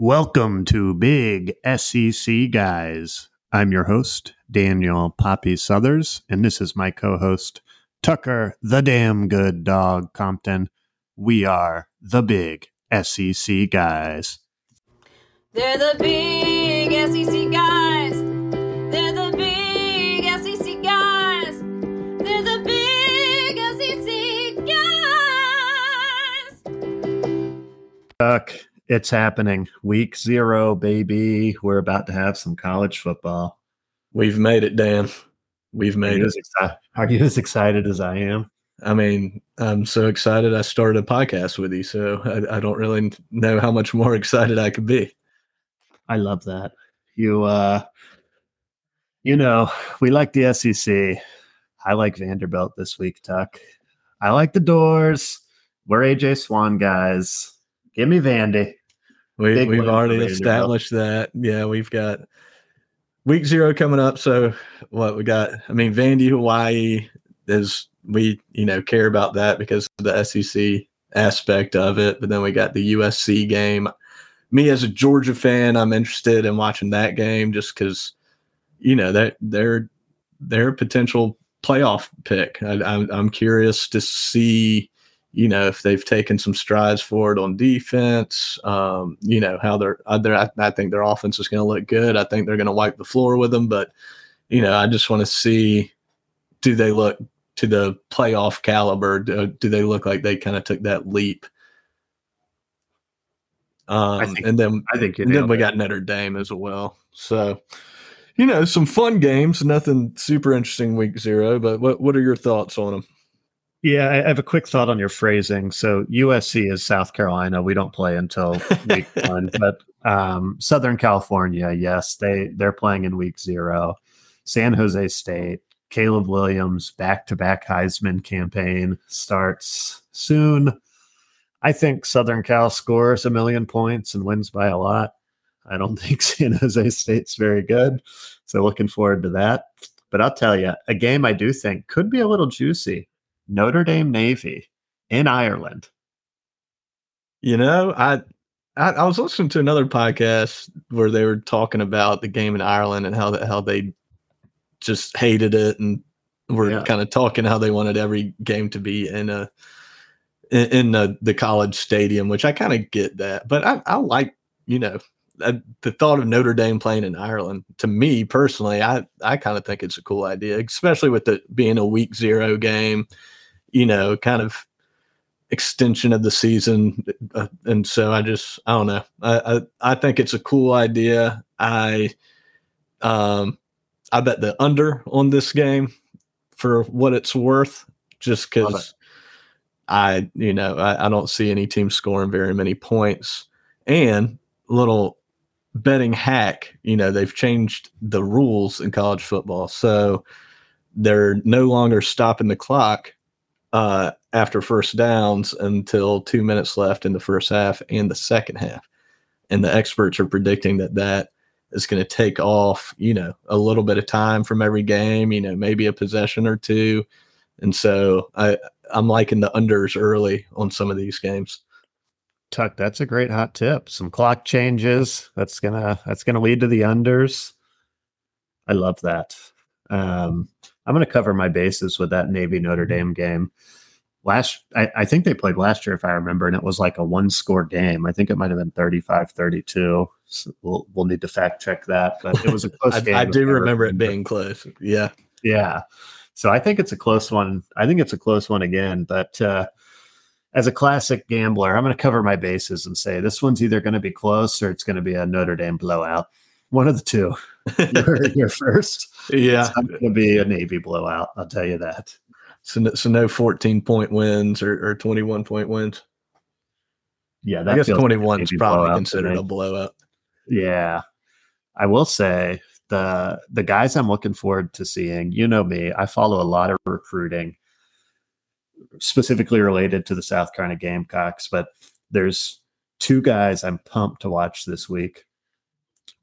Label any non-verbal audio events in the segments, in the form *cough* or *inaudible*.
Welcome to Big SEC Guys. I'm your host, Daniel Poppy Southers, and this is my co host, Tucker the Damn Good Dog Compton. We are the Big SEC Guys. They're the big SEC guys. They're the big SEC guys. They're the big SEC guys. Tuck, it's happening. Week zero, baby. We're about to have some college football. We've made it, Dan. We've made you, it. exci- are you as excited as I am? I mean, I'm so excited I started a podcast with you, so I, I don't really know how much more excited I could be. I love that. You uh you know, we like the SEC. I like Vanderbilt this week, Tuck. I like the Dores. We're AJ Swann guys. Give me Vandy. We, we've already established that. Yeah, we've got week zero coming up. So what we got? I mean, Vandy, Hawaii is we you know care about that because of the SEC aspect of it. But then we got the USC game. Me as a Georgia fan, I'm interested in watching that game just because you know that they're they're a potential playoff pick. I, I'm I'm curious to see you know if they've taken some strides forward on defense. Um, you know how they're, they're I, I think their offense is going to look good. I think they're going to wipe the floor with them. But you know I just want to see do they look to the playoff caliber? Do, do they look like they kind of took that leap? Um, think- and then I think then we it. got Notre Dame as well. So, you know, some fun games. Nothing super interesting week zero, but what what are your thoughts on them? Yeah, I have a quick thought on your phrasing. So USC is South Carolina. We don't play until week *laughs* one, but um, Southern California, yes, they they're playing in week zero. San Jose State, Caleb Williams, back to back Heisman campaign starts soon. I think Southern Cal scores a million points and wins by a lot. I don't *laughs* think San Jose State's very good, so looking forward to that. But I'll tell you, a game I do think could be a little juicy. Notre Dame Navy in Ireland. You know, I, I I was listening to another podcast where they were talking about the game in Ireland and how that how they just hated it and were Yeah. kind of talking how they wanted every game to be in a in, in the, the college stadium, which I kind of get that, but I, I like you know I, the thought of Notre Dame playing in Ireland. To me personally, I I kind of think it's a cool idea, especially with it being a week zero game. You know, kind of extension of the season, uh, and so I just I don't know. I, I I think it's a cool idea. I um I bet the under on this game for what it's worth, just because I you know I, I don't see any team scoring very many points, and little betting hack. You know they've changed the rules in college football, so they're no longer stopping the clock uh, after first downs until two minutes left in the first half and the second half. And the experts are predicting that that is going to take off, you know, a little bit of time from every game, you know, maybe a possession or two. And so I, I'm liking the unders early on some of these games. Tuck, that's a great hot tip. Some clock changes. That's gonna that's gonna lead to the unders. I love that. Um, I'm gonna cover my bases with that Navy Notre Dame game. Last I, I think they played last year if I remember, and it was like a one score game. I think it might have been 35-32. So we'll we'll need to fact check that, but it was a *laughs* close I, game. I do remember it being close. Yeah. Yeah. So I think it's a close one. I think it's a close one again. But uh, as a classic gambler, I'm going to cover my bases and say this one's either going to be close or it's going to be a Notre Dame blowout. One of the two. You're, *laughs* you're first. yeah. It's not going to be a Navy blowout. I'll tell you that. So, no- so no 14 point wins or, or 21 point wins. Yeah, I guess feels like 21 is probably considered a blowout. Yeah. I will say the the guys I'm looking forward to seeing, you know me, I follow a lot of recruiting specifically related to the South Carolina Gamecocks, but there's two guys I'm pumped to watch this week.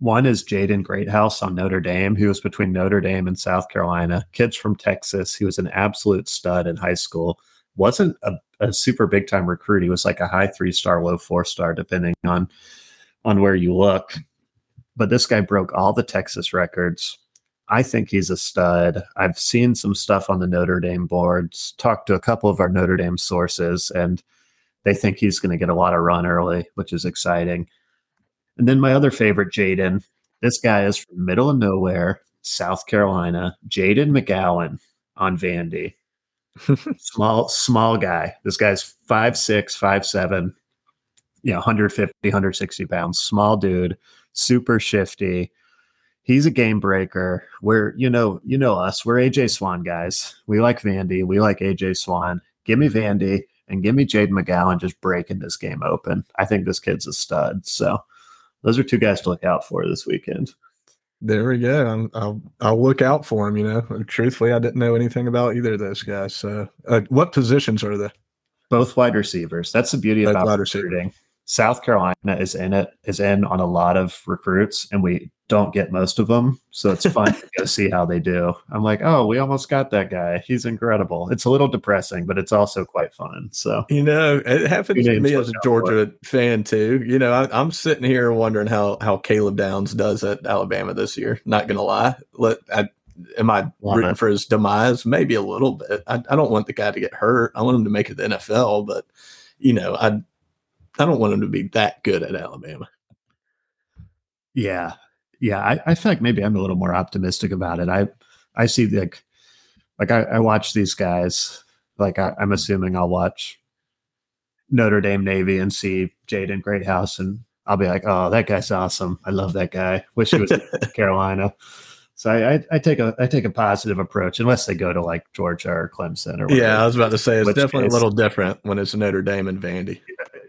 One is Jaden Greathouse on Notre Dame. who was between Notre Dame and South Carolina. Kids from Texas. He was an absolute stud in high school. Wasn't a, a super big time recruit. He was like a high three star, low four star, depending on on where you look. But this guy broke all the Texas records. I think he's a stud. I've seen some stuff on the Notre Dame boards, talked to a couple of our Notre Dame sources, and they think he's going to get a lot of run early, which is exciting. And then my other favorite, Jaden. This guy is from middle of nowhere, South Carolina. Jaden McGowan on Vandy. *laughs* small, small guy. This guy's five six, five seven, you know, 150, 160 pounds, small dude, super shifty. He's a game breaker. We're, you know, you know us. We're AJ Swann guys. We like Vandy. We like AJ Swann. Give me Vandy and give me Jaden McGowan just breaking this game open. I think this kid's a stud. So those are two guys to look out for this weekend. There we go. I'm, I'll I'll look out for him. You know, truthfully, I didn't know anything about either of those guys. So, uh, what positions are they? Both wide receivers. That's the beauty Both about wide receiver. South Carolina is in it, is in on a lot of recruits, and we don't get most of them. So it's fun to go see how they do. I'm like, oh, we almost got that guy. He's incredible. It's a little depressing, but it's also quite fun. So You know, it happens to me as a. Georgia fan too. You know, I, I'm sitting here wondering how how Caleb Downs does at Alabama this year. Not gonna lie, let I, am I Love rooting it. for his demise? Maybe a little bit. I, I don't want the guy to get hurt. I want him to make it the NFL, but you know, I I don't want him to be that good at Alabama. Yeah, yeah. I, I feel like maybe I'm a little more optimistic about it. I I see like like I, I watch these guys. Like I, I'm assuming I'll watch Notre Dame Navy and see Jaden Greathouse, and I'll be like, oh, that guy's awesome. I love that guy. Wish he was in *laughs* Carolina. So I, I, I take a I take a positive approach, unless they go to like Georgia or Clemson or Yeah, I was about to say it's Which definitely case- a little different when it's Notre Dame and Vandy.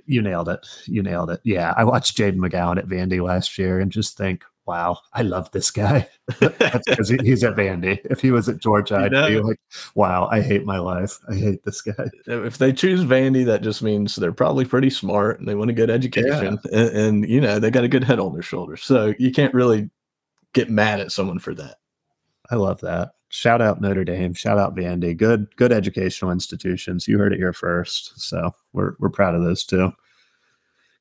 You nailed it. You nailed it. Yeah, I watched Jaden McGowan at Vandy last year and just think, wow, I love this guy. *laughs* That's because he, he's at Vandy. If he was at Georgia, I'd be like, wow, I hate my life. I hate this guy. *laughs* if they choose Vandy, that just means they're probably pretty smart and they want a good education, and, and you know they got a good head on their shoulders. So you can't really get mad at someone for that. I love that. Shout out Notre Dame. Shout out Vandy. Good, good educational institutions. You heard it here first. So we're we're proud of those too.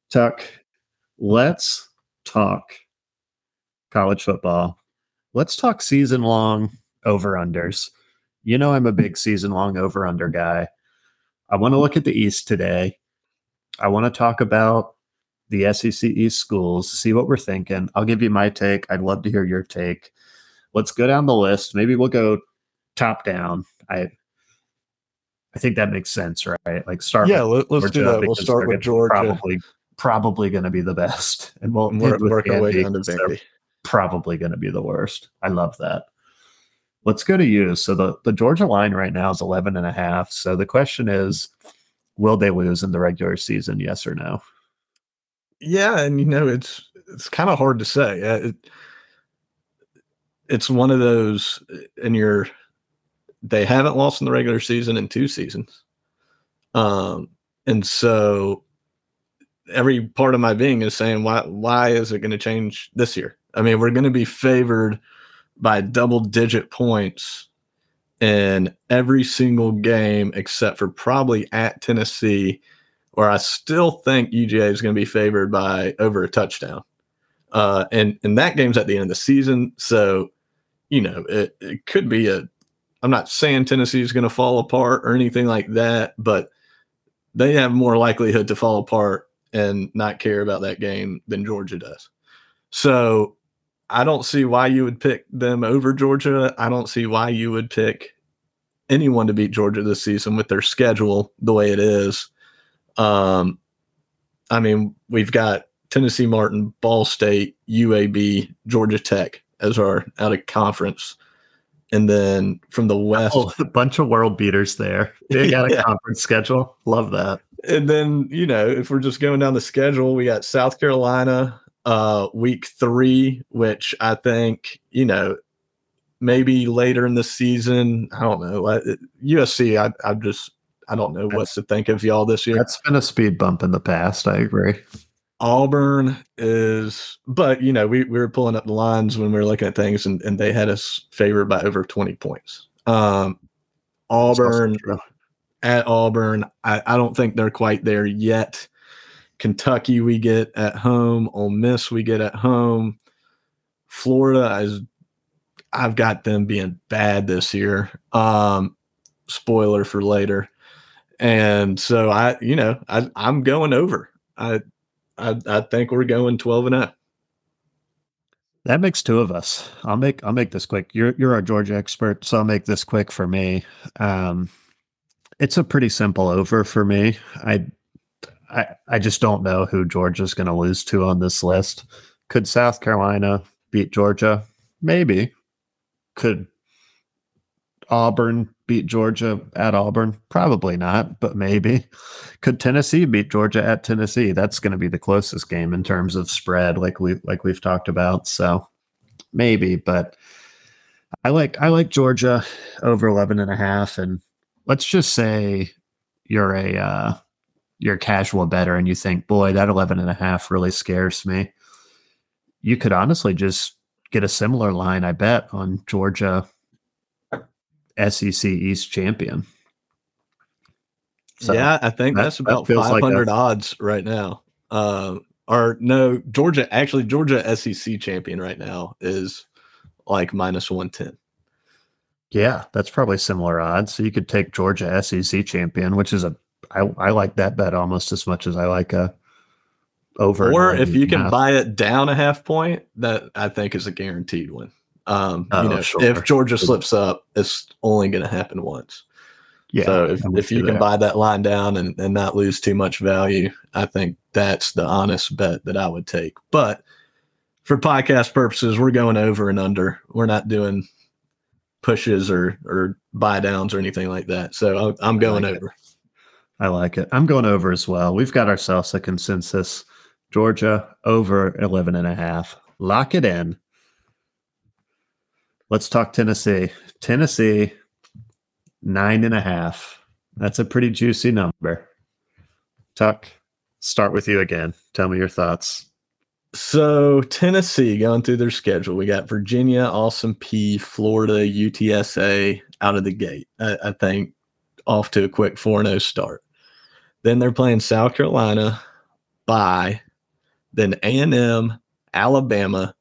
Tuck, let's talk college football. Let's talk season long over unders. You know I'm a big season long over under guy. I want to look at the East today. I want to talk about the SEC East schools, see what we're thinking. I'll give you my take. I'd love to hear your take let's go down the list. Maybe we'll go top down. I I think that makes sense, right? Like start Yeah, with let, us do that. We'll start with Georgia Probably probably going to be the best, *laughs* and we'll and work, work our way down to 'cause they're Vandy. Probably going to be the worst. I love that. Let's go to you. So the the Georgia line right now is 11 and a half. So the question is will they lose in the regular season yes or no? Yeah, and you know it's it's kind of hard to say. Uh, It, it's one of those, and you're they haven't lost in the regular season in two seasons, um, and so every part of my being is saying why why is it going to change this year? I mean, we're going to be favored by double digit points in every single game except for probably at Tennessee where I still think UGA is going to be favored by over a touchdown. Uh, and and that game's at the end of the season, so you know it, it could be a. I'm not saying Tennessee is going to fall apart or anything like that, but they have more likelihood to fall apart and not care about that game than Georgia does. So I don't see why you would pick them over Georgia. I don't see why you would pick anyone to beat Georgia this season with their schedule the way it is. Um, I mean, we've got Tennessee Martin, Ball State, UAB, Georgia Tech as our out of conference. And then from the West, Oh, *laughs* a bunch of world beaters there. They got a Yeah. conference schedule. Love that. and then you know if we're just going down the schedule we got south carolina uh week three which i think you know maybe later in the season i don't know I- usc i, I just i don't know what to think of y'all this year That's been a speed bump in the past. I agree. Auburn is but you know we, we were pulling up the lines when we were looking at things and, and they had us favored by over 20 points um auburn at Auburn. I, I don't think they're quite there yet. Kentucky we get at home. Ole Miss we get at home. Florida is I've got them being bad this year. Um, spoiler for later. And so I, you know, I, I'm going over. I, I, I think we're going 12 and up. That makes two of us. I'll make I'll make this quick. You're you're our Georgia expert, so I'll make this quick for me. Um, it's a pretty simple over for me. I I I just don't know who Georgia's going to lose to on this list. Could South Carolina beat Georgia? Maybe. Could Auburn beat Georgia at Auburn? Probably not, but maybe. Could Tennessee beat Georgia at Tennessee? That's going to be the closest game in terms of spread, like we like we've talked about. So maybe, but I like I like Georgia over 11 and a half and let's just say you're a uh you're a casual better and you think, boy, that 11 and a half really scares me. You could honestly just get a similar line, I bet, on Georgia SEC East champion. So yeah, I think that- that's that about like 500 a- odds right now. Uh, or no, Georgia, actually, Georgia SEC champion right now is like minus 110. Yeah, that's probably similar odds. So you could take Georgia SEC champion, which is a I, I like that bet almost as much as I like a over. Or if you can half. buy it down a half point, that I think is a guaranteed one. Um, Oh, you know, sure. if Georgia slips up, it's only going to happen once. yeah, so if, if you can buy that line down and, and not lose too much value, I think that's the honest bet that I would take. But for podcast purposes, we're going over and under. We're not doing pushes or or buy downs or anything like that. So I- I'm going like it. over. I like it. I'm going over as well. We've got ourselves a consensus. Georgia over 11 and a half. Lock it in. Let's talk Tennessee. Tennessee, nine and a half. That's a pretty juicy number. Tuck, start with you again. Tell me your thoughts. So Tennessee going through their schedule. We got Virginia, Austin Peay, Florida, UTSA out of the gate. I, I think off to a quick 4-0 start. Then they're playing South Carolina, by then A&M, Alabama,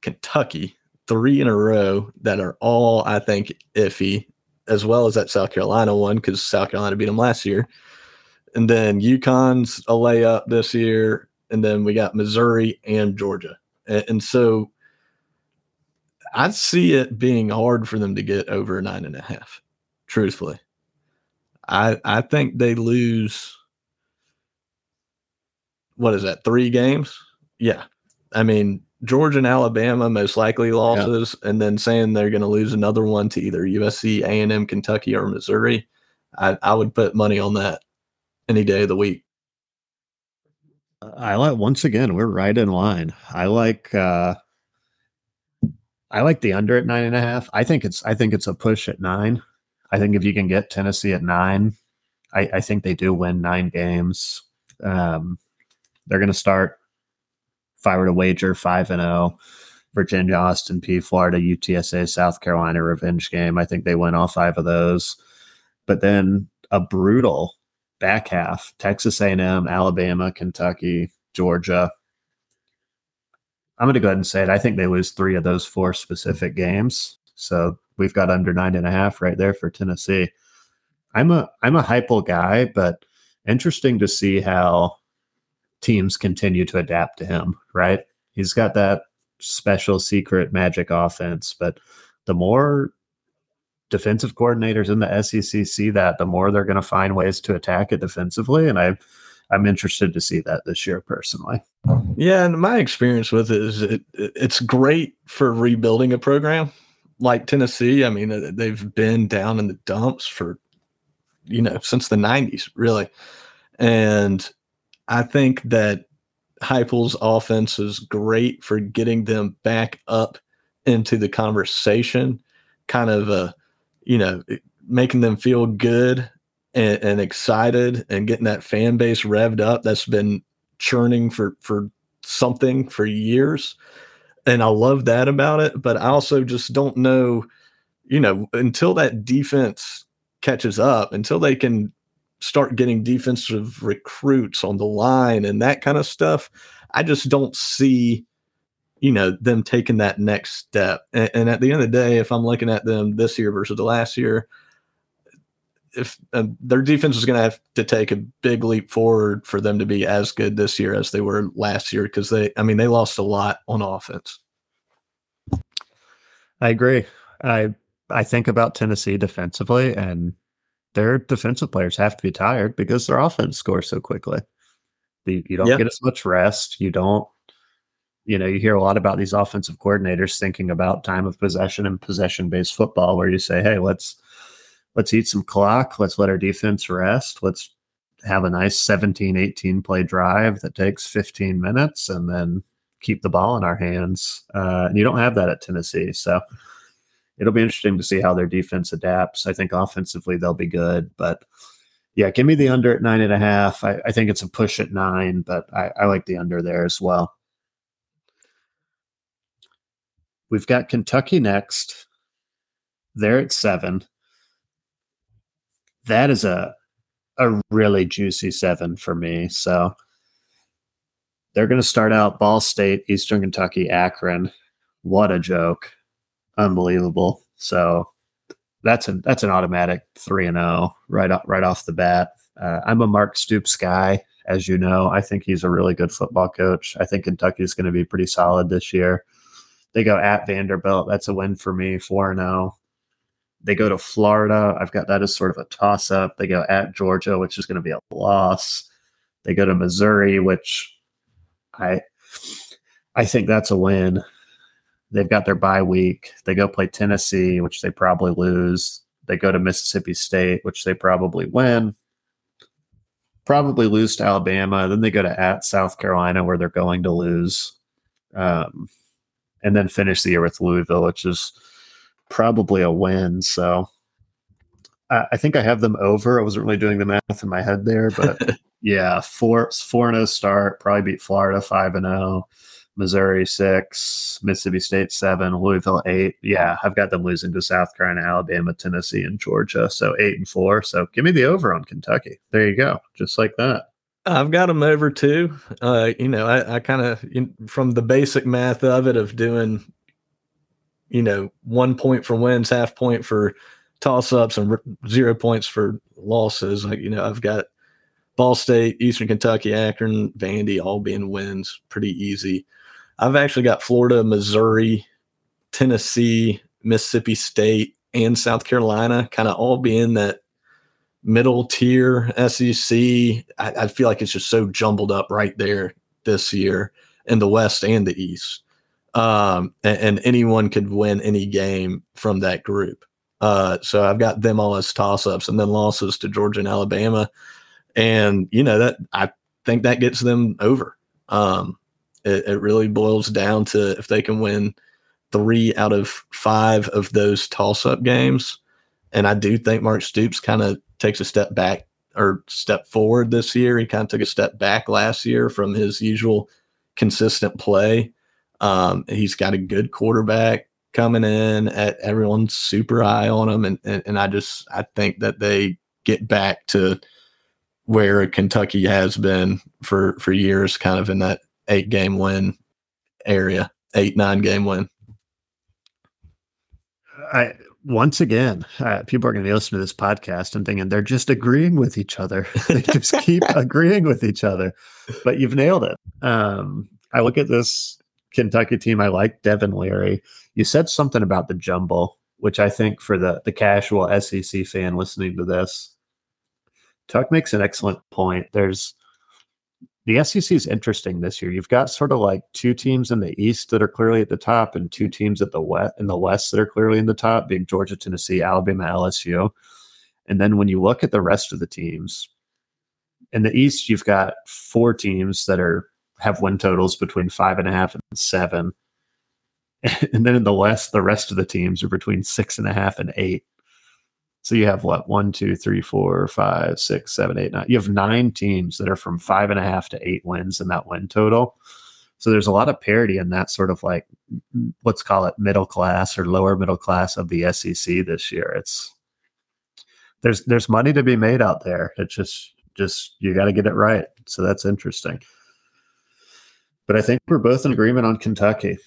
Kentucky, three in a row that are all I think iffy, as well as that South Carolina one because South Carolina beat them last year. And then UConn's a layup this year, and then we got Missouri and Georgia, and, and so I see it being hard for them to get over nine and a half. Truthfully, I I think they lose. What is that? Three games? Yeah, I mean Georgia and Alabama most likely losses, and then saying they're going to lose another one to either USC, A and M, Kentucky, or Missouri. I, I would put money on that any day of the week. I like once again, we're right in line. I like uh I like the under at nine and a half. I think it's I think it's a push at nine. I think if you can get Tennessee at nine, I, I think they do win nine games. Um they're gonna start if I were to wager five and oh, Virginia, Austin Peay, Florida, UTSA, South Carolina revenge game. I think they win all five of those. But then a brutal back half texas a&m alabama kentucky georgia i'm going to go ahead and say it i think they lose three of those four specific games so we've got under nine and a half right there for tennessee i'm a i'm a Heupel guy but interesting to see how teams continue to adapt to him right he's got that special secret magic offense but the more defensive coordinators in the SEC see that, the more they're going to find ways to attack it defensively. And I, I'm interested to see that this year personally. Yeah, and my experience with it is it, it's great for rebuilding a program like Tennessee. I mean, uh, they've been down in the dumps for you know since the '90s, really, and I think that Heupel's offense is great for getting them back up into the conversation, kind of uh, you know making them feel good and, and excited and getting that fan base revved up. That's been churning for for something for years and i love that about it but i also just don't know you know until that defense catches up until they can start getting defensive recruits on the line and that kind of stuff, I just don't see, you know, them taking that next step. And, and at the end of the day, if I'm looking at them this year versus the last year, if uh, their defense is going to have to take a big leap forward for them to be as good this year as they were last year, because they, I mean, they lost a lot on offense. I agree. I I think about Tennessee defensively, and their defensive players have to be tired because their offense scores so quickly. You, you don't Yeah. get as much rest. You don't, you know, you hear a lot about these offensive coordinators thinking about time of possession and possession based football, where you say, hey, let's let's eat some clock. Let's let our defense rest. Let's have a nice 17, 18 play drive that takes 15 minutes and then keep the ball in our hands. Uh, and you don't have that at Tennessee. So it'll be interesting to see how their defense adapts. I think offensively they'll be good, but yeah, give me the under at nine and a half. I, I think it's a push at nine, but I, I like the under there as well. We've got Kentucky next. They're at seven. That is a a really juicy seven for me. So they're going to start out Ball State, Eastern Kentucky, Akron. What a joke! Unbelievable. So that's an that's an automatic three and zero right off, right off the bat. Uh, I'm a Mark Stoops guy, as you know. I think he's a really good football coach. I think Kentucky's going to be pretty solid this year. They go at Vanderbilt. That's a win for me, four and zero. They go to Florida. I've got that as sort of a toss up. They go at Georgia, which is going to be a loss. They go to Missouri, which I I think that's a win. They've got their bye week. They go play Tennessee, which they probably lose. They go to Mississippi State, which they probably win. Probably lose to Alabama. Then they go to at South Carolina, where they're going to lose. Um, and then finish the year with Louisville, which is probably a win. So I, I think I have them over. I wasn't really doing the math in my head there, but *laughs* yeah, four four and zero start. Probably beat Florida five and zero. Missouri six, Mississippi State seven, Louisville eight. Yeah, I've got them losing to South Carolina, Alabama, Tennessee, and Georgia. So eight and four. So give me the over on Kentucky. There you go, just like that. I've got them over too. Uh, you know, I, I kind of from the basic math of it of doing, you know, one point for wins, half point for toss ups, and zero points for losses. Like you know, I've got Ball State, Eastern Kentucky, Akron, Vandy all being wins, pretty easy. I've actually got Florida, Missouri, Tennessee, Mississippi State, and South Carolina kind of all being that middle tier SEC. I, I feel like it's just so jumbled up right there this year in the West and the East. Um, and, and anyone could win any game from that group. Uh, so I've got them all as toss ups and then losses to Georgia and Alabama. And, you know, that I think that gets them over. Um, it, it really boils down to if they can win three out of five of those toss up games. And I do think Mark Stoops kind of takes a step back or step forward this year. He kind of took a step back last year from his usual consistent play. Um, he's got a good quarterback coming in at everyone's super high on him. And, and, and I just, I think that they get back to where Kentucky has been for, for years, kind of in that eight game win area, eight, nine game win. I once again, uh, people are going to be listening to this podcast and thinking they're just agreeing with each other. *laughs* they just keep *laughs* agreeing with each other. But you've nailed it. Um, I look at this Kentucky team. I like Devin Leary. You said something about the jumble, which I think for the the casual SEC fan listening to this, Tuck makes an excellent point. There's the SEC is interesting this year. You've got sort of like two teams in the East that are clearly at the top, and two teams at the West in the West that are clearly in the top, being Georgia, Tennessee, Alabama, LSU. And then when you look at the rest of the teams in the East, you've got four teams that are have win totals between five and a half and seven. *laughs* And then in the West, the rest of the teams are between six and a half and eight. So you have what one, two, three, four, five, six, seven, eight, nine. You have nine teams that are from five and a half to eight wins in that win total. So there's a lot of parity in that sort of like let's call it middle class or lower middle class of the SEC this year. It's there's there's money to be made out there. It's just just you got to get it right. So that's interesting. But I think we're both in agreement on Kentucky.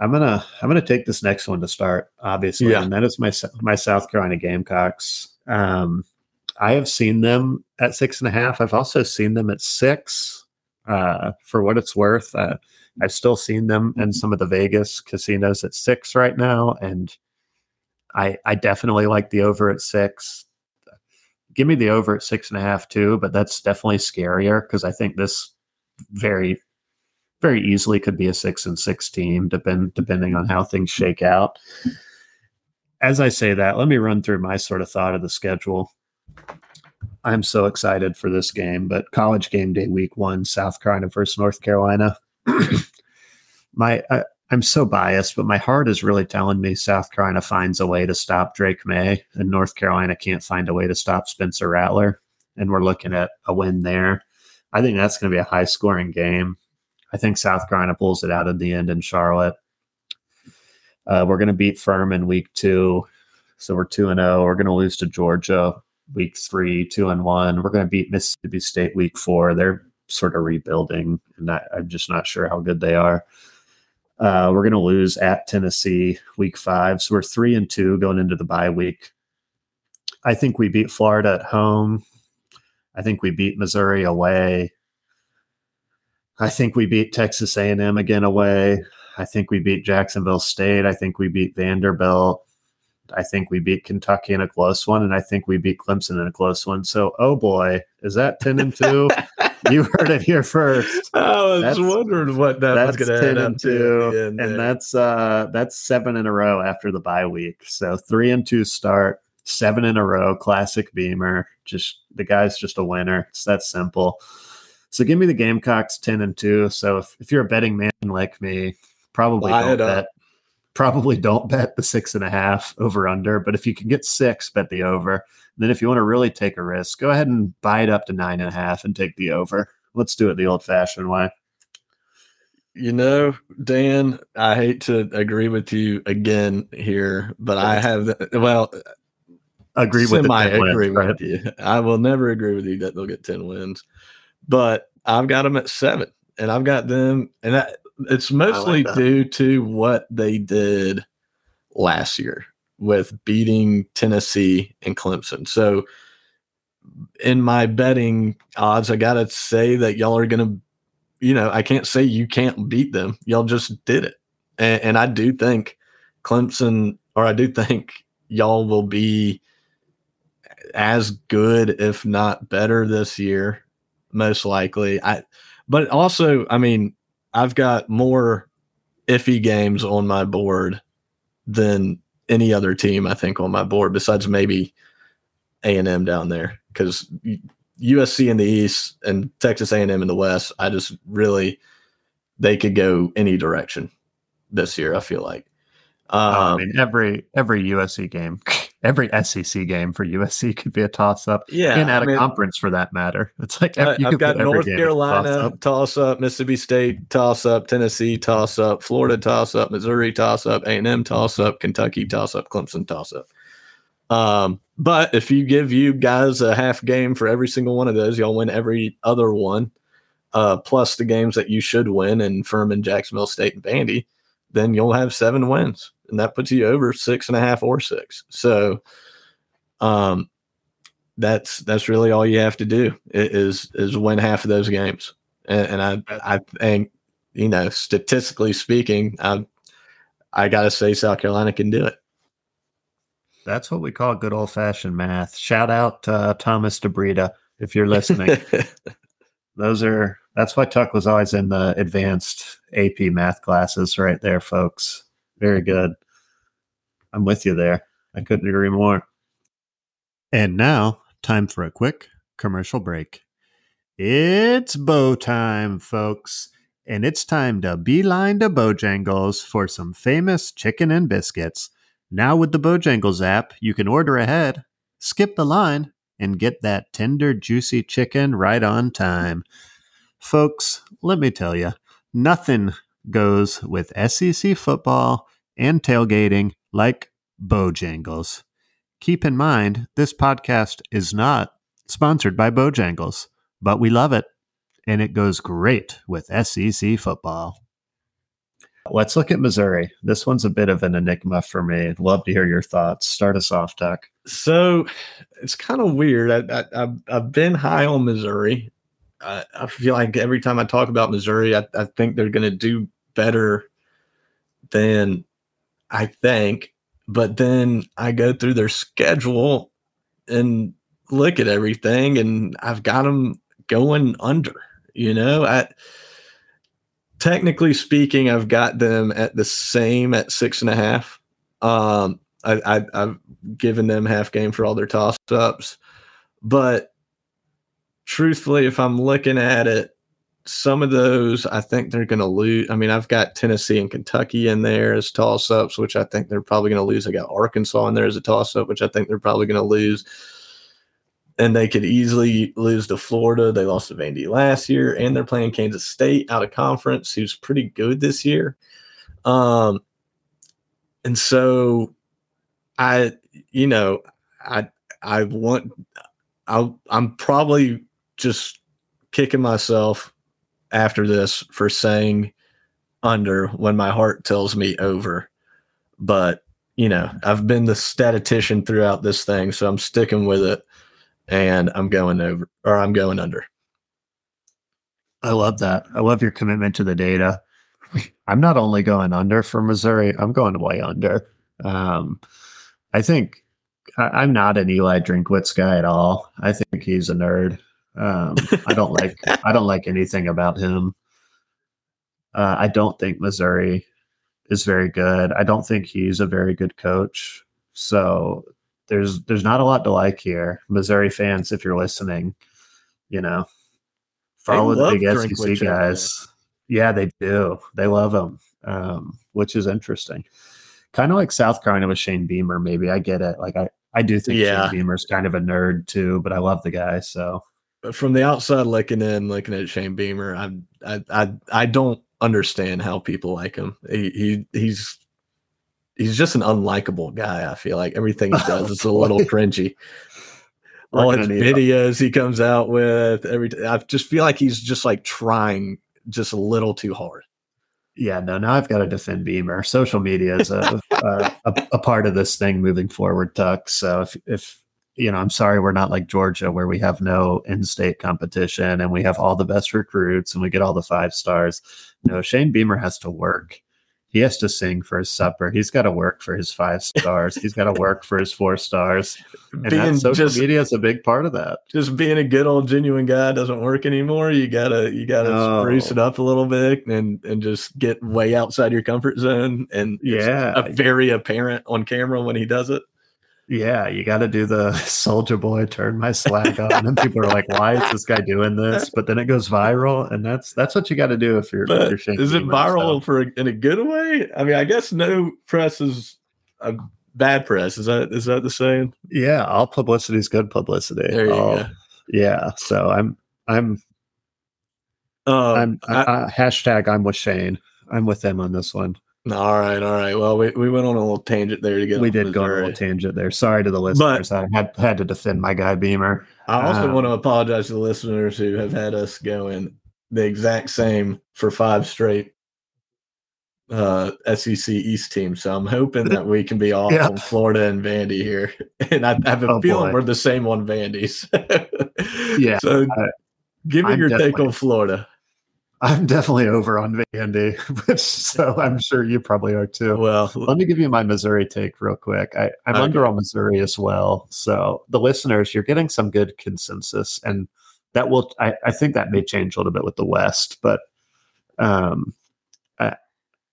I'm gonna I'm gonna take this next one to start, obviously, Yeah. and that is my my South Carolina Gamecocks. Um, I have seen them at six and a half. I've also seen them at six. Uh, for what it's worth, uh, I've still seen them in some of the Vegas casinos at six right now, and I I definitely like the over at six. Give me the over at six and a half too, but that's definitely scarier because I think this very very easily could be a six and six team, depend depending on how things shake out. As I say that, let me run through my sort of thought of the schedule. I'm so excited for this game, but college game day week one, South Carolina versus North Carolina. *clears throat* my I, I'm so biased, but my heart is really telling me South Carolina finds a way to stop Drake Maye, and North Carolina can't find a way to stop Spencer Rattler, and we're looking at a win there. I think that's going to be a high scoring game. I think South Carolina pulls it out at the end in Charlotte. Uh, we're going to beat Furman week two, so we're two and zero. We're going to lose to Georgia week three, two and one. We're going to beat Mississippi State week four. They're sort of rebuilding, and I, I'm just not sure how good they are. Uh, we're going to lose at Tennessee week five, so we're three and two going into the bye week. I think we beat Florida at home. I think we beat Missouri away. I think we beat Texas A&M again away. I think we beat Jacksonville State. I think we beat Vanderbilt. I think we beat Kentucky in a close one, and I think we beat Clemson in a close one. So, oh boy, is that ten and two? *laughs* you heard it here first. I was That's- wondering what that was That's going to end and up to. two, and that's uh that's seven in a row after the bye week. So three and two start, seven in a row. Classic Beamer. Just the guy's just a winner. It's that simple. So give me the Gamecocks ten and two. So if, if you're a betting man like me, probably don't bet. Probably don't bet the six and a half over under. But if you can get six, bet the over. And then if you want to really take a risk, go ahead and buy it up to nine and a half and take the over. Let's do it the old fashioned way. You know, Dan, I hate to agree with you again here, but I have well, Agree with the semi 10 agree with you. I will never agree with you that they'll get ten wins, but I've got them at seven, and I've got them, and that, it's mostly that. due to what they did last year with beating Tennessee and Clemson. So, in my betting odds, I gotta say that y'all are gonna, you know, I can't say you can't beat them. Y'all just did it, and, and I do think Clemson, or I do think y'all will be as good, if not better, this year, most likely. I, but also, I mean, I've got more iffy games on my board than any other team. I think on my board, besides maybe A and M down there, because USC in the East and Texas A and M in the West. I just really they could go any direction this year. I feel like. Oh, I Um, mean, every every USC game, every SEC game for USC *laughs* could be a toss up, yeah, and at I a mean, conference for that matter. *laughs* It's like you I've got every North a Carolina toss-up. Mississippi State toss up, Tennessee toss up, Florida toss up, Missouri toss up, A and M toss up, Kentucky toss up, Clemson toss up. Um, but if you give you guys a half game for every single one of those, y'all win every other one, uh, plus the games that you should win in Furman, Jacksonville State, and Vandy, then you'll have seven wins, and that puts you over six and a half or six. So, um, that's that's really all you have to do is is win half of those games, and, and I I think you know statistically speaking, I I gotta say South Carolina can do it. That's what we call good old fashioned math. Shout out uh, Thomas DeBrita if you're listening. *laughs* Those are that's why Tuck was always in the advanced AP math classes right there, folks. Very good. I'm with you there. I couldn't agree more. And now, time for a quick commercial break. It's bow time, folks. And it's time to beeline to Bojangles for some famous chicken and biscuits. Now, with the Bojangles app, you can order ahead, skip the line, and get that tender, juicy chicken right on time. Folks, let me tell you, nothing goes with SEC football and tailgating like Bojangles. keep in mind this podcast is not sponsored by Bojangles, but we love it and it goes great with SEC football. Let's look at Missouri. This one's a bit of an enigma for me. I'd love to hear your thoughts. Start us off, Tuck. So it's kind of weird. I, I, I've, I've been high on Missouri. I, I feel like every time I talk about Missouri, I, I think they're going to do better than I think. But then I go through their schedule and look at everything, and I've got them going under. You know, I technically speaking, I've got them at the same at six and a half. Um, I, I, have given them half game for all their toss ups, but truthfully, if I'm looking at it, some of those I think they're going to lose. I mean, I've got Tennessee and Kentucky in there as toss ups, which I think they're probably going to lose. I got Arkansas in there as a toss up, which I think they're probably going to lose and they could easily lose to Florida. They lost to Vandy last year, and they're playing Kansas State out of conference, who's pretty good this year. Um, and so I, you know, I I want I I'm probably just kicking myself after this for saying under when my heart tells me over. But you know, I've been the statistician throughout this thing, so I'm sticking with it and I'm going over or I'm going under. I love that. I love your commitment to the data. *laughs* I'm not only going under for Missouri, I'm going way under. Um, I think I, am not an Eli Drinkwitz guy at all. I think he's a nerd. Um, I don't like *laughs* I don't like anything about him. Uh, I don't think Missouri is very good. I don't think he's a very good coach. So there's there's not a lot to like here. Missouri fans, if you're listening, you know, follow the big SEC guys. Yeah, they do. They love him, um, which is interesting. Kind of like South Carolina with Shane Beamer. Maybe I get it. Like I, I do think yeah. Shane Beamer's kind of a nerd too, but I love the guy. So from the outside looking in, looking at Shane Beamer, I, I, I, I don't understand how people like him. He, he he's he's just an unlikable guy. I feel like everything he *laughs* does is a little cringy. *laughs* All his videos he comes out with, every I just feel like he's just like trying just a little too hard. Yeah, no, now I've got to defend Beamer. Social media is a, *laughs* a, a, a, part of this thing moving forward, Tuck. So if, if, you know, I'm sorry we're not like Georgia where we have no in state competition and we have all the best recruits and we get all the five stars. No, Shane Beamer has to work he has to sing for his supper. He's got to work for his five *laughs* stars. He's got to work for his four stars. And being social just, media is a big part of that. Just being a good old genuine guy doesn't work anymore. You gotta you gotta no. spruce it up a little bit and and just get way outside your comfort zone. And yeah, very apparent on camera when he does it. Yeah, you got to do the *laughs* Soulja Boy turn my slack on, and people are like, "Why is this guy doing this?" But then it goes viral, and that's that's what you got to do if you're. If you're is it viral for a, in a good way? I mean, I guess no press is a bad press. Is that is that the saying? Yeah, all publicity is good publicity. There you all, go. Yeah, so I'm I'm um, I'm I, I, hashtag I'm with Shane. I'm with them on this one. All right, all right. Well, we, we went on a little tangent there to get. We did go on a little tangent there. Sorry to the listeners. But I had had to defend my guy Beamer. I also um, want to apologize to the listeners who have had us going the exact same for five straight uh, SEC East teams. So I'm hoping that we can be *laughs* off on Florida and Vandy here. *laughs* And I, I have a oh, feeling boy. we're the same on Vandy's. *laughs* yeah. So give me I'm your take on Florida. I'm definitely over on Vandy, *laughs* which so I'm sure you probably are too. Well, let me give you my Missouri take real quick. I, am okay. under on Missouri as well. So the listeners, you're getting some good consensus, and that will. I, I think that may change a little bit with the West, but um, I,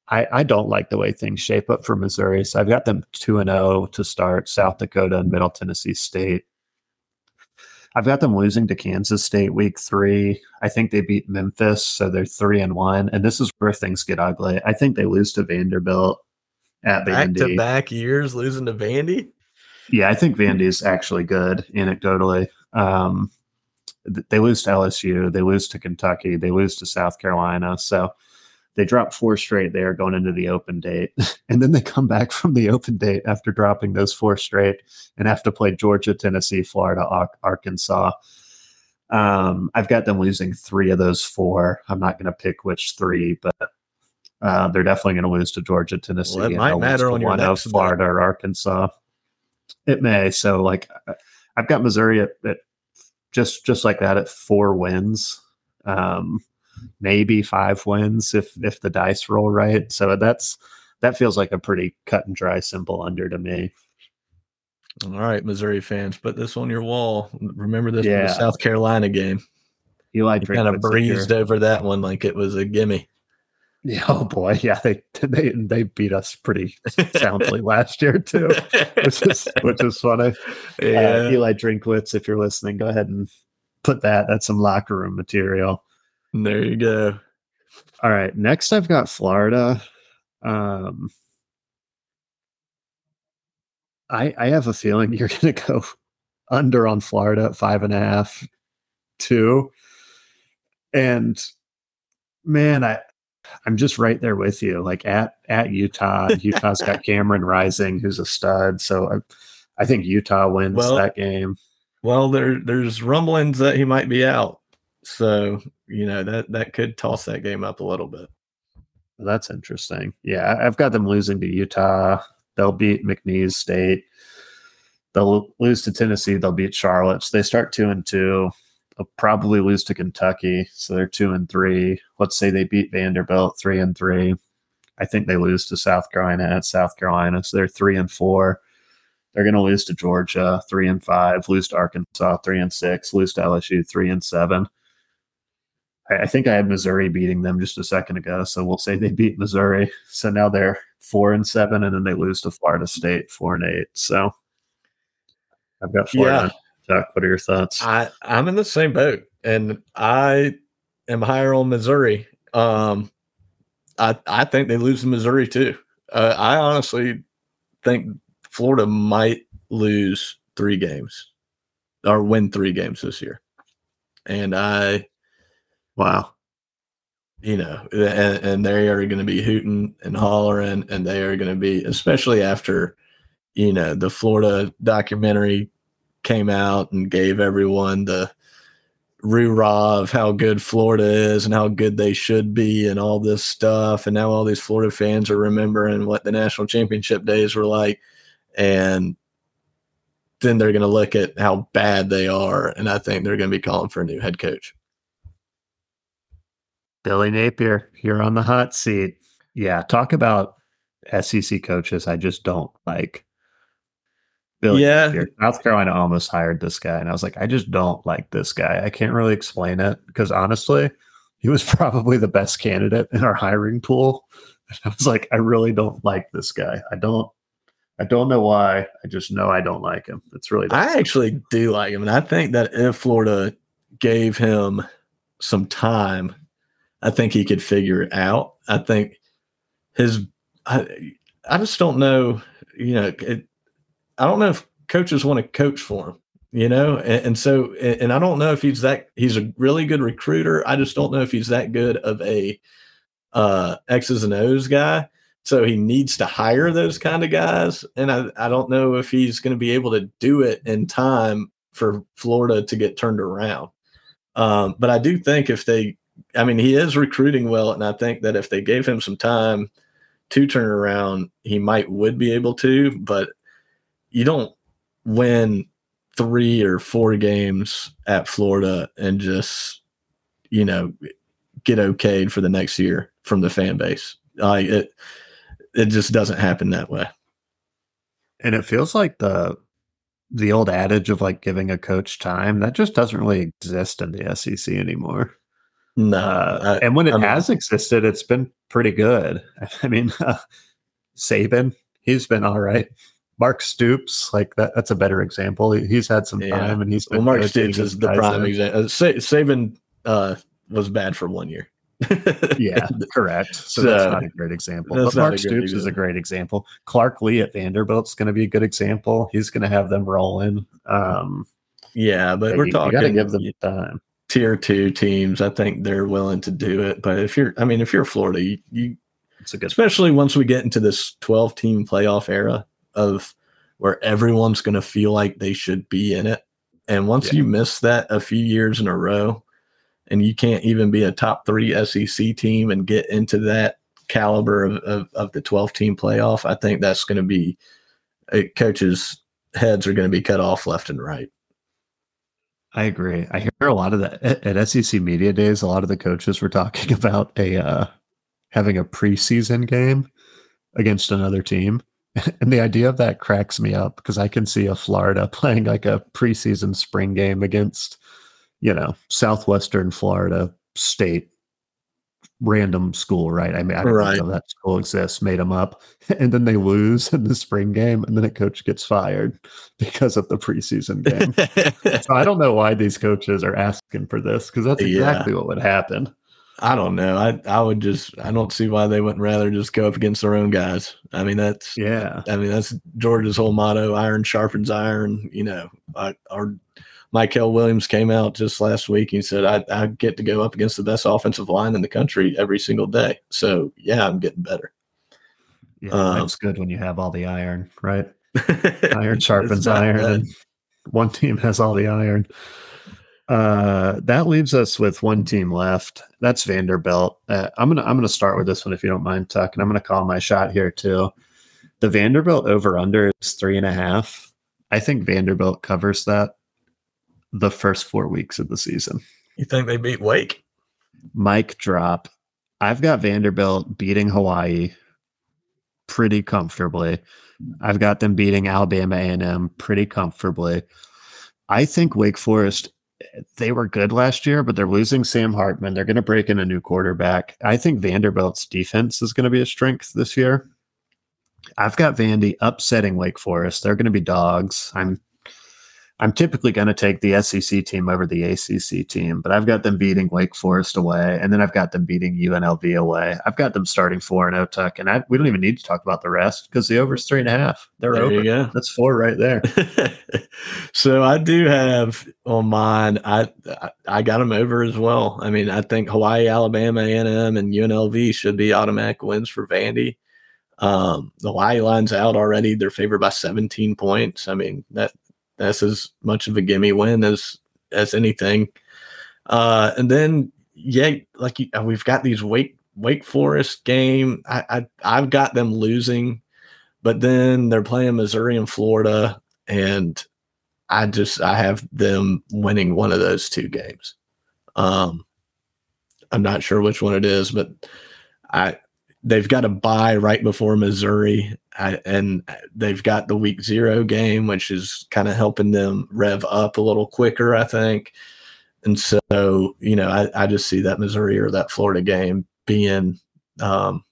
I I don't like the way things shape up for Missouri. So I've got them two and zero oh to start. South Dakota and Middle Tennessee State. I've got them losing to Kansas State week three. I think they beat Memphis, so they're three and one. And this is where things get ugly. I think they lose to Vanderbilt at back Vandy. to back years losing to Vandy. Yeah, I think Vandy's actually good anecdotally. Um, they lose to LSU, they lose to Kentucky, they lose to South Carolina. So they drop four straight there going into the open date. *laughs* And then they come back from the open date after dropping those four straight and have to play Georgia, Tennessee, Florida, Arkansas. Um, I've got them losing three of those four. I'm not going to pick which three, but uh, they're definitely going to lose to Georgia, Tennessee. Well, it might matter on your one of next. Florida or Arkansas. It may. So, like, uh, I've got Missouri at, at just just like that at four wins, um, maybe five wins if if the dice roll right. So that's that feels like a pretty cut and dry, simple under to me. All right, Missouri fans, put this on your wall. Remember this from Yeah. the South Carolina game. Eli You kind of breezed over that one like it was a gimme. Yeah, oh boy, yeah, they they they beat us pretty soundly *laughs* last year too, which is which is funny. yeah. Uh, Eli Drinkwitz, if you're listening, go ahead and put that. That's some locker room material. There you go. All right, next I've got Florida. Um, I I have a feeling *laughs* you're going to go under on Florida at five and a half, two, and man, I I'm just right there with you. Like at at Utah, *laughs* Utah's got Cameron Rising, who's a stud. So I I think Utah wins Well- that game. Well, there there's rumblings that he might be out. So, you know, that that could toss that game up a little bit. That's interesting. Yeah, I've got them losing to Utah. They'll beat McNeese State. They'll lose to Tennessee. They'll beat Charlotte. So they start two and two. They'll probably lose to Kentucky. So they're two and three. Let's say they beat Vanderbilt three and three. I think they lose to South Carolina at South Carolina. So they're three and four. They're going to lose to Georgia three and five. Lose to Arkansas three and six. Lose to LSU three and seven. I, think I had Missouri beating them just a second ago, so we'll say they beat Missouri. So now they're four and seven, and then they lose to Florida State four and eight. So I've got Florida. Chuck, what are your thoughts? I I'm in the same boat, and I am higher on Missouri. Um, I I think they lose to Missouri too. Uh, I honestly think Florida might lose three games or win three games this year, and I wow. you know, and, and they are going to be hooting and hollering, and they are going to be, especially after, you know, the Florida documentary came out and gave everyone the roo-rah of how good Florida is and how good they should be and all this stuff. And now all these Florida fans are remembering what the national championship days were like. And then they're going to look at how bad they are. And I think they're going to be calling for a new head coach. Billy Napier, you're on the hot seat. Yeah, talk about SEC coaches I just don't like. Billy Yeah. Napier. South Carolina almost hired this guy, and I was like, I just don't like this guy. I can't really explain it because honestly, he was *laughs* probably the best candidate in our hiring pool. And I was like, I really don't like this guy. I don't. I don't know why. I just know I don't like him. It's really. I actually do like him, and I think that if Florida gave him some time, I think he could figure it out. I think his, I, I just don't know. You know, it, I don't know if coaches want to coach for him. You know, and, and so, and, and I don't know if he's that. He's a really good recruiter. I just don't know if he's that good of a uh, X's and O's guy. So he needs to hire those kind of guys. And I, I don't know if he's going to be able to do it in time for Florida to get turned around. Um, but I do think if they, I mean, he is recruiting well. And I think that if they gave him some time to turn around, he might would be able to. But you don't win three or four games at Florida and just, you know, get okayed for the next year from the fan base. It, it just doesn't happen that way. And it feels like the the old adage of like giving a coach time that just doesn't really exist in the SEC anymore. No, Uh, I- and when it I mean- has existed, it's been pretty good. *laughs* I mean, uh, Saban, he's been all right. Mark Stoops, like that, that's a better example. He- He's had some Yeah. time, and he's been well, Mark Stoops is the prime example. Uh, Sa- Saban uh, was bad for one year. *laughs* Yeah, correct. So, So, that's not a great example. But Mark Stoops is a great example. Clark Lea at Vanderbilt's going to be a good example. He's going to have them rolling. Um, yeah, but we're you, talking. got to give them time. Tier two teams, I think they're willing to do it. But if you're, I mean, if you're Florida, you, you It's a good especially once we get into this 12 team playoff era of where everyone's going to feel like they should be in it. And once Yeah. you miss that a few years in a row and you can't even be a top three SEC team and get into that caliber of, of, of the 12 team playoff, I think that's going to be uh, coaches' heads are going to be cut off left and right. I agree. I hear a lot of that at, SEC media days. A lot of the coaches were talking *laughs* about a uh, having a preseason game against another team, *laughs* and the idea of that cracks me up because I can see a Florida *laughs* playing like a preseason spring game against, you know, Southwestern Florida State random school, right? I mean, I don't Right. know that school exists, made them up, *laughs* and then they lose in the spring game, and then a coach gets fired *laughs* because of the preseason game. So I don't know why these coaches are asking for this because that's Yeah. exactly what would happen. I don't know. I I would just I don't see why they wouldn't rather just go up against their own guys. I mean that's Yeah. I mean that's Georgia's whole motto: iron sharpens iron. You know, I, our Mykel Williams came out just last week. He said, I, "I get to go up against the best offensive line in the country every single day." So yeah, I'm getting better. Yeah. Um, it's good when you have all the iron, right? *laughs* Iron sharpens iron, bad. and one team has all the iron. Uh, that leaves us with one team left. That's Vanderbilt. Uh, I'm gonna I'm gonna start with this one if you don't mind, Tuck, and I'm gonna call my shot here too. The Vanderbilt over under is three and a half. I think Vanderbilt covers that the first four weeks of the season. You think they beat Wake? Mic drop. I've got Vanderbilt beating Hawaii pretty comfortably. I've got them beating Alabama A&M pretty comfortably. I think Wake Forest they were good last year, but they're losing Sam Hartman. They're going to break in a new quarterback. I think Vanderbilt's defense is going to be a strength this year. I've got Vandy upsetting Wake Forest. They're going to be dogs. I'm I'm typically going to take the SEC team over the ACC team, but I've got them beating Wake Forest away, and then I've got them beating UNLV away. I've got them starting four and OTUC, and I, we don't even need to talk about the rest because the over is three and a half. They're There over. That's four right there. *laughs* so I do have on mine. I I- I got them over as well. I mean, I think Hawaii, Alabama, A&M, and UNLV should be automatic wins for Vandy. Um, the Hawaii line's out already. They're favored by 17 points. I mean that that's as much of a gimme win as as anything. Uh, and then yeah, like we've got these Wake Wake Forest game. I, I I've got them losing, but then they're playing Missouri and Florida, and I just I have them winning one of those two games. Um, I'm not sure which one it is, but I they've got a bye right before Missouri, I, and they've got the week zero game, which is kind of helping them rev up a little quicker, I think. And so, you know, I, I just see that Missouri or that Florida game being um,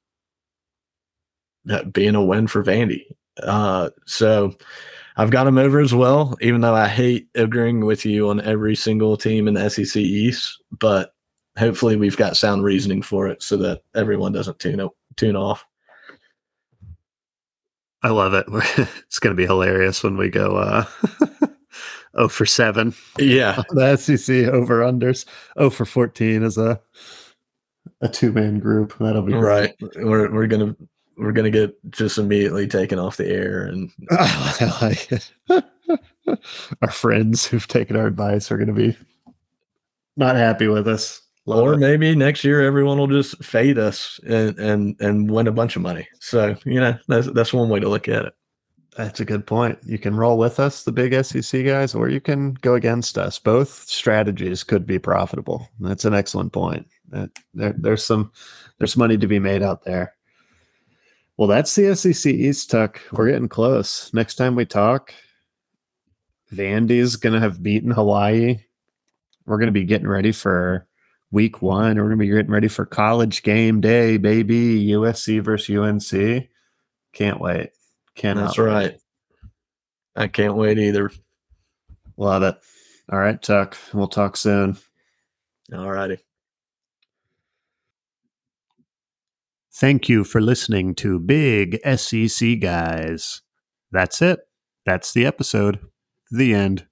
being a win for Vandy. Uh, so I've got them over as well, even though I hate agreeing with you on every single team in the SEC East. But hopefully, we've got sound reasoning for it so that everyone doesn't tune o- tune off. I love it. *laughs* it's going to be hilarious when we go uh, 0 *laughs* for 7. Yeah, *laughs* The SEC over unders. 0 for 14 is a a two man group. That'll be right. We're we're gonna we're gonna get just immediately taken off the air, and I like it. our friends who've taken our advice are going to be not happy with us. Love or it. maybe next year everyone will just fade us and and and win a bunch of money. So you know that's that's one way to look at it. That's a good point. You can roll with us, the big SEC guys, or you can go against us. Both strategies could be profitable. That's an excellent point. That there, there's some there's money to be made out there. Well, that's the SEC East Tuck. We're getting close. Next time we talk, Vandy's gonna have beaten Hawaii. We're gonna be getting ready for week one. We're gonna be getting ready for college game day, baby. USC versus UNC. Can't wait. Cannot That's wait. right. I can't wait either. Love it. All right, Tuck. We'll talk soon. All righty. Thank you for listening to Big SEC Guys. That's it. That's the episode. The end.